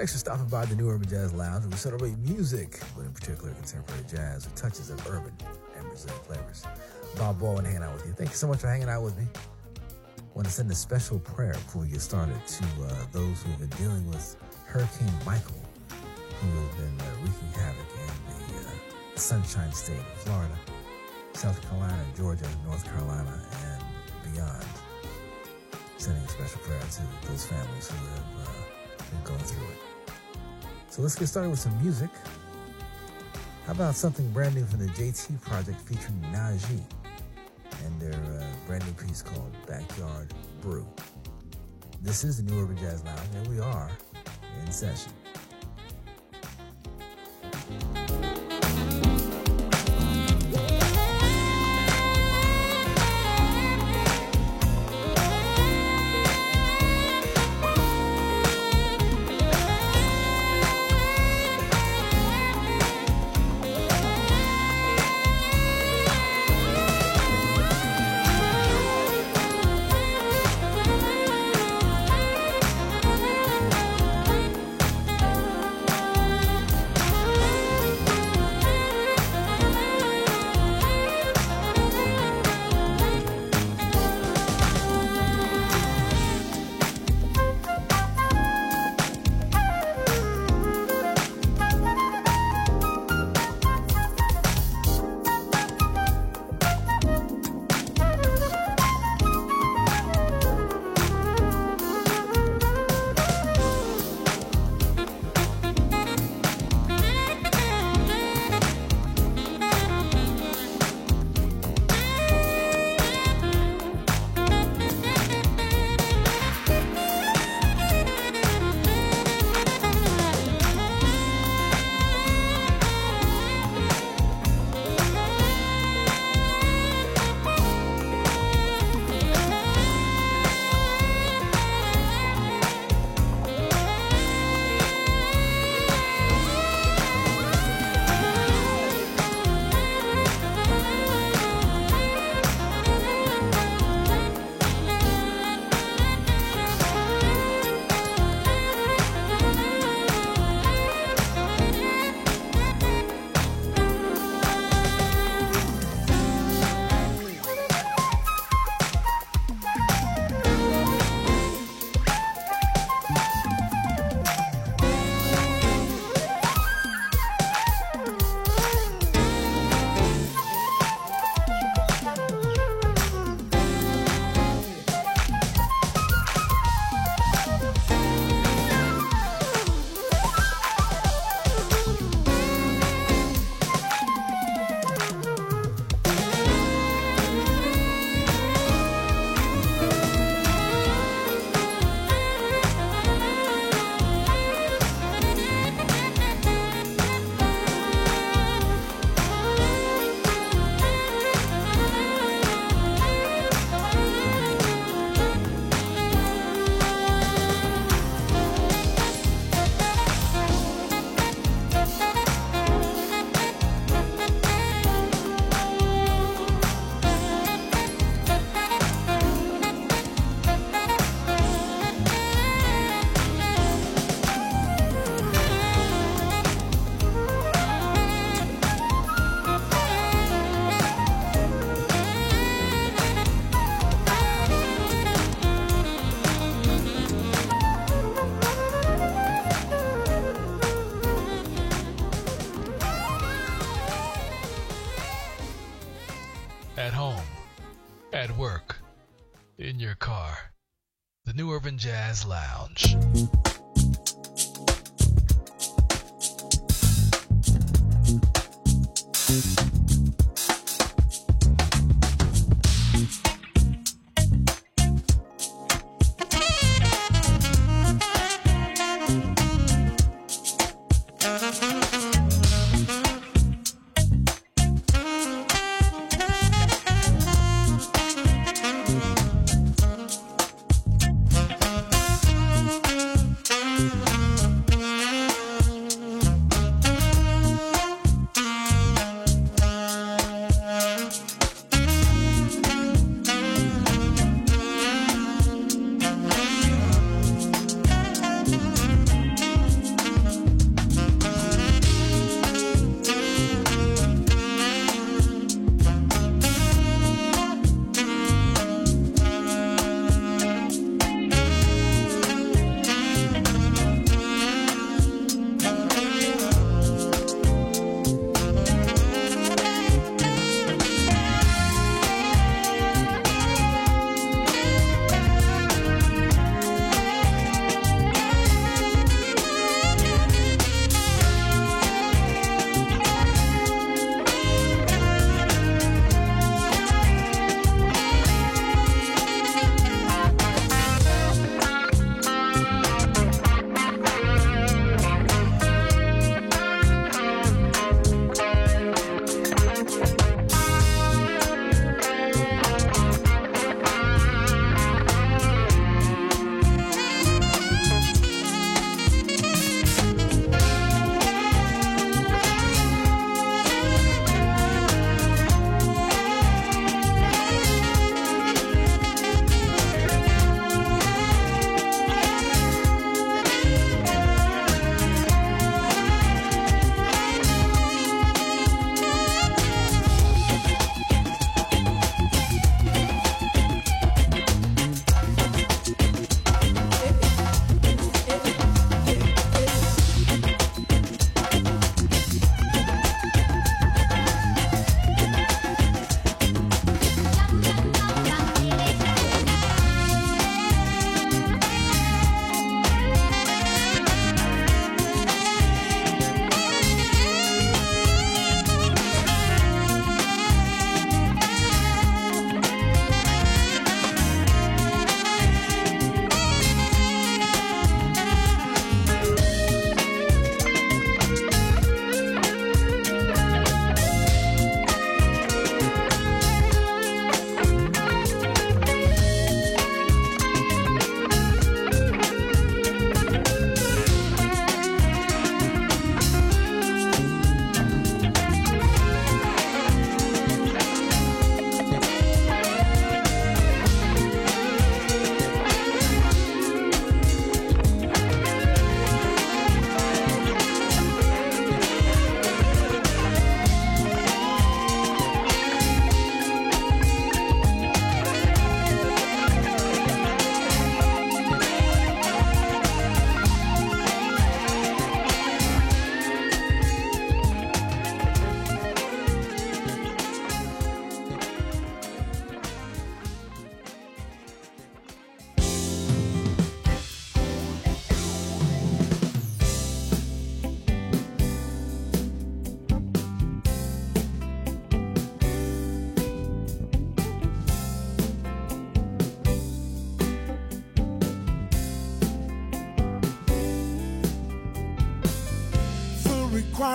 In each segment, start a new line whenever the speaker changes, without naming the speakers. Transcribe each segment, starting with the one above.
Thanks for stopping by the New Urban Jazz Lounge we celebrate music, but in particular contemporary jazz with touches of urban and Brazilian flavors. Bob Baldwin hanging out with you. Thank you so much for hanging out with me. I want to send a special prayer before we get started to uh, those who have been dealing with Hurricane Michael, who has been uh, wreaking havoc in the uh, Sunshine State of Florida, South Carolina, Georgia, North Carolina, and beyond. Sending a special prayer to those families who have uh, been going through it. So let's get started with some music. How about something brand new from the JT Project featuring Najee and their uh, brand new piece called Backyard Brew. This is the New Urban Jazz Lounge, and we are in session. Jazz Lounge.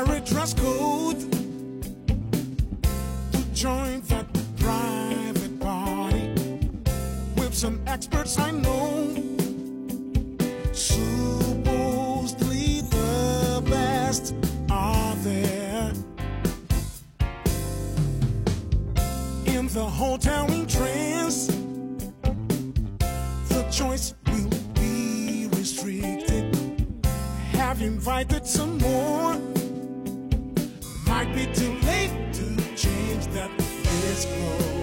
fiery dress code to join that private party with some experts I know. Supposedly the best are there in the hotel in trance. The choice will be restricted. Have invited some more be too late to change that. Let's go.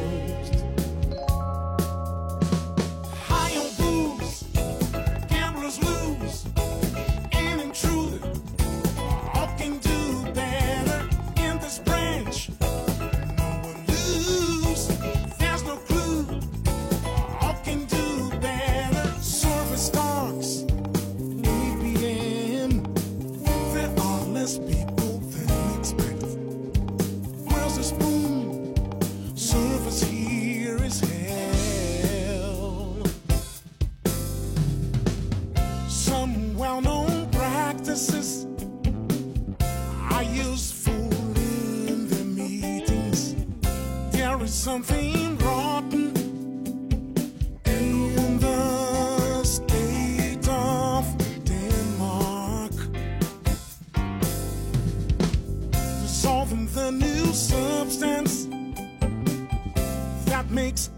the new substance that makes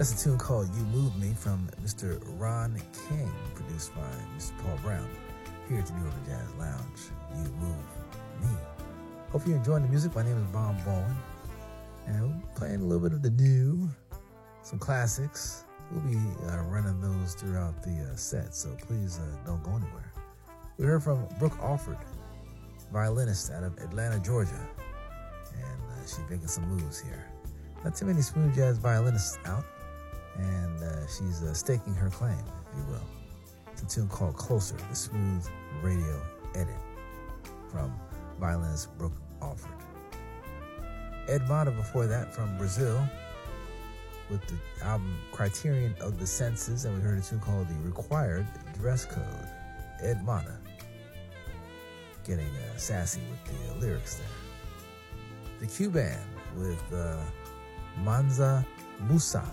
That's a tune called You Move Me from Mr. Ron King, produced by Mr. Paul Brown, here at the New Urban Jazz Lounge. You Move Me. Hope you're enjoying the music. My name is Bob Baldwin, and we're playing a little bit of the new, some classics. We'll be uh, running those throughout the uh, set, so please uh, don't go anywhere. We heard from Brooke Alford, violinist out of Atlanta, Georgia, and uh, she's making some moves here. Not too many smooth jazz violinists out, and uh, she's uh, staking her claim, if you will. It's a tune called Closer, the smooth radio edit from violinist Brooke Alford. Ed Motta before that from Brazil with the album Criterion of the Senses, and we heard a tune called The Required Dress Code. Ed Motta getting uh, sassy with the lyrics there. The Q Band with uh, Mansa Musa,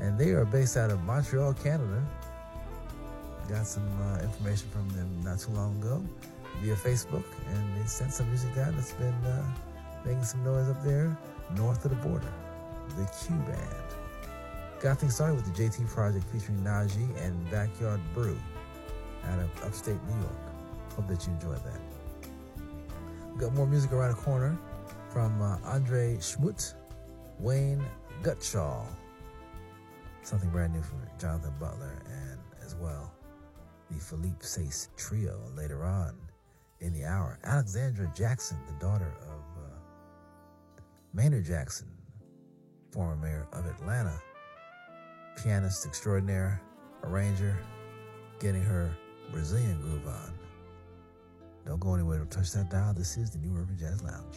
and they are based out of Montreal, Canada. Got some uh, information from them not too long ago via Facebook, and they sent some music down that's been uh, making some noise up there north of the border. The Q Band. Got things started with the JT Project featuring Najee and Backyard Brew out of upstate New York. Hope that you enjoyed that. We got more music around the corner from uh, Andre Schmut, Wayne Gutshaw. Something brand new from Jonathan Butler, and as well the Philippe Saisse Trio later on in the hour. Alexandra Jackson, the daughter of uh, Maynard Jackson, former mayor of Atlanta, pianist extraordinaire, arranger, getting her Brazilian groove on. Don't go anywhere, don't touch that dial. This is the New Urban Jazz Lounge.